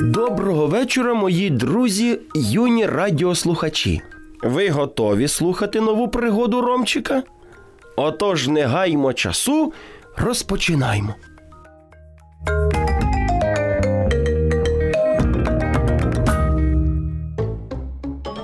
Доброго вечора, мої друзі, юні радіослухачі. Ви готові слухати нову пригоду Ромчика? Отож, не гаймо часу, розпочинаймо.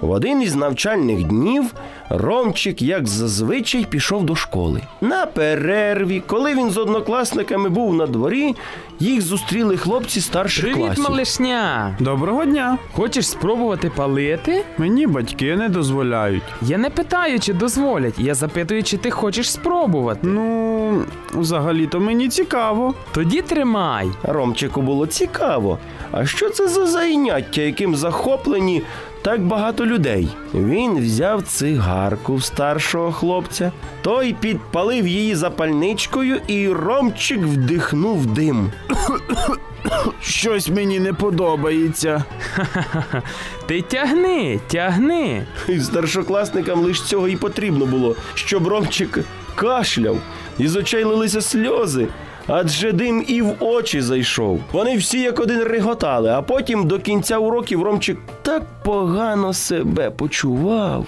В один із навчальних днів Ромчик, як зазвичай, пішов до школи. На перерві, коли він з однокласниками був на дворі, їх зустріли хлопці старших Привіт, класів. малишня! Доброго дня. Хочеш спробувати палити? Мені батьки не дозволяють. Я не питаю, чи дозволять. Я запитую, чи ти хочеш спробувати. Ну, взагалі-то мені цікаво. Тоді тримай. Ромчику було цікаво. А що це за заняття, яким захоплені так багато людей? Він взяв цигарку в старшого хлопця, той підпалив її запальничкою, і Ромчик вдихнув дим. Щось мені не подобається. Ти тягни, тягни. І старшокласникам лише цього і потрібно було, щоб Ромчик кашляв, і з очей лилися сльози. Адже дим і в очі зайшов. Вони всі як один реготали, а потім до кінця уроків Ромчик так погано себе почував.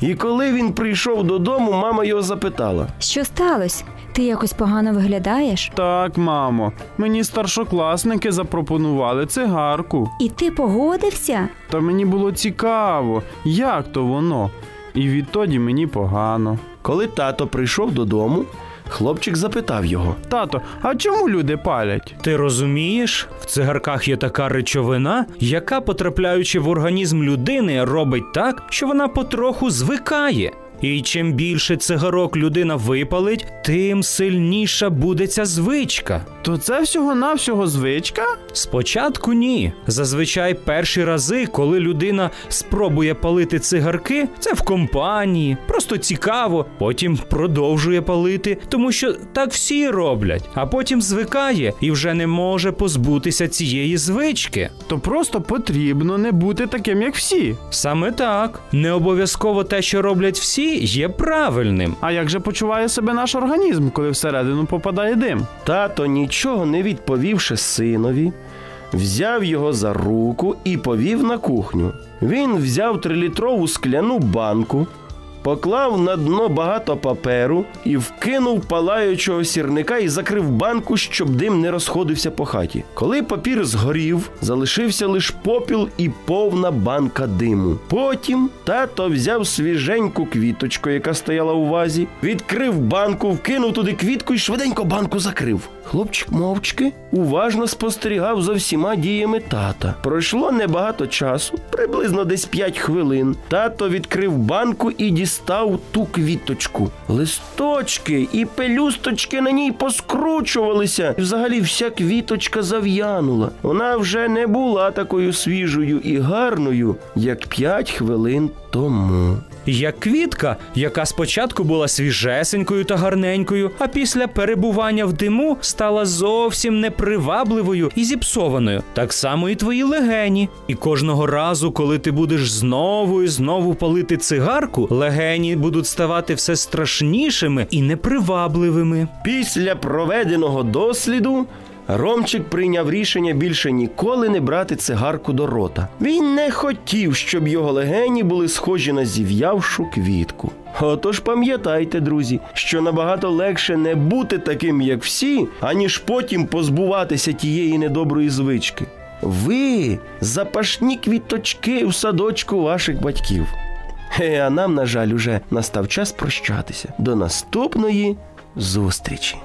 І коли він прийшов додому, мама його запитала: Що сталося? Ти якось погано виглядаєш? Так, мамо, мені старшокласники запропонували цигарку. І ти погодився? Та мені було цікаво, як то воно. І відтоді мені погано. коли тато прийшов додому, хлопчик запитав його. Тато, а чому люди палять? Ти розумієш, в цигарках є така речовина, яка, потрапляючи в організм людини, робить так, що вона потроху звикає. І чим більше цигарок людина випалить, тим сильніша буде ця звичка. То це всього-навсього звичка? Спочатку ні. Зазвичай перші рази, коли людина спробує палити цигарки, це в компанії, просто цікаво. Потім продовжує палити, тому що так всі роблять, а потім звикає і вже не може позбутися цієї звички. То просто потрібно не бути таким, як всі. Саме так, не обов'язково те, що роблять всі, є правильним. А як же почуває себе наш організм, коли всередину попадає дим? Тато, нічого не відповівши синові, взяв його за руку і повів на кухню. Він взяв трилітрову скляну банку, поклав на дно багато паперу і вкинув палаючого сірника і закрив банку, щоб дим не розходився по хаті. Коли папір згорів, залишився лише попіл і повна банка диму. Потім тато взяв свіженьку квіточку, яка стояла у вазі, відкрив банку, вкинув туди квітку і швиденько банку закрив. Хлопчик мовчки уважно спостерігав за всіма діями тата. Пройшло небагато часу, приблизно десь 5 хвилин. Тато відкрив банку і дістав ту квіточку. Листочки і пелюсточки на ній поскручувалися. І взагалі вся квіточка зав'янула. Вона вже не була такою свіжою і гарною, як 5 хвилин тому. Як квітка, яка спочатку була свіжесенькою та гарненькою, а після перебування в диму стала зовсім непривабливою і зіпсованою. Так само і твої легені. І кожного разу, коли ти будеш знову і знову палити цигарку, легені будуть ставати все страшнішими і непривабливими. Після проведеного досліду Ромчик прийняв рішення більше ніколи не брати цигарку до рота. Він не хотів, щоб його легені були схожі на зів'явшу квітку. Отож пам'ятайте, друзі, що набагато легше не бути таким, як всі, аніж потім позбуватися тієї недоброї звички. Ви запашні квіточки у садочку ваших батьків. А нам, на жаль, уже настав час прощатися. До наступної зустрічі.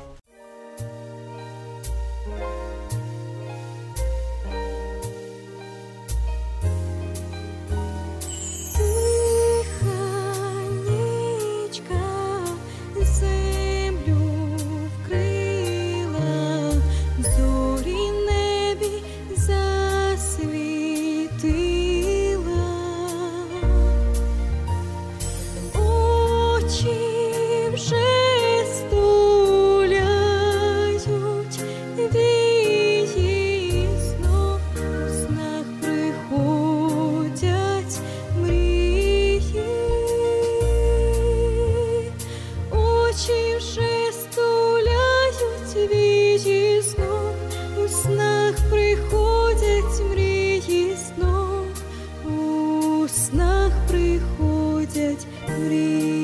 Заскочивши, стуляють вічі знов, у снах приходять мрії знов, у снах приходять мрії.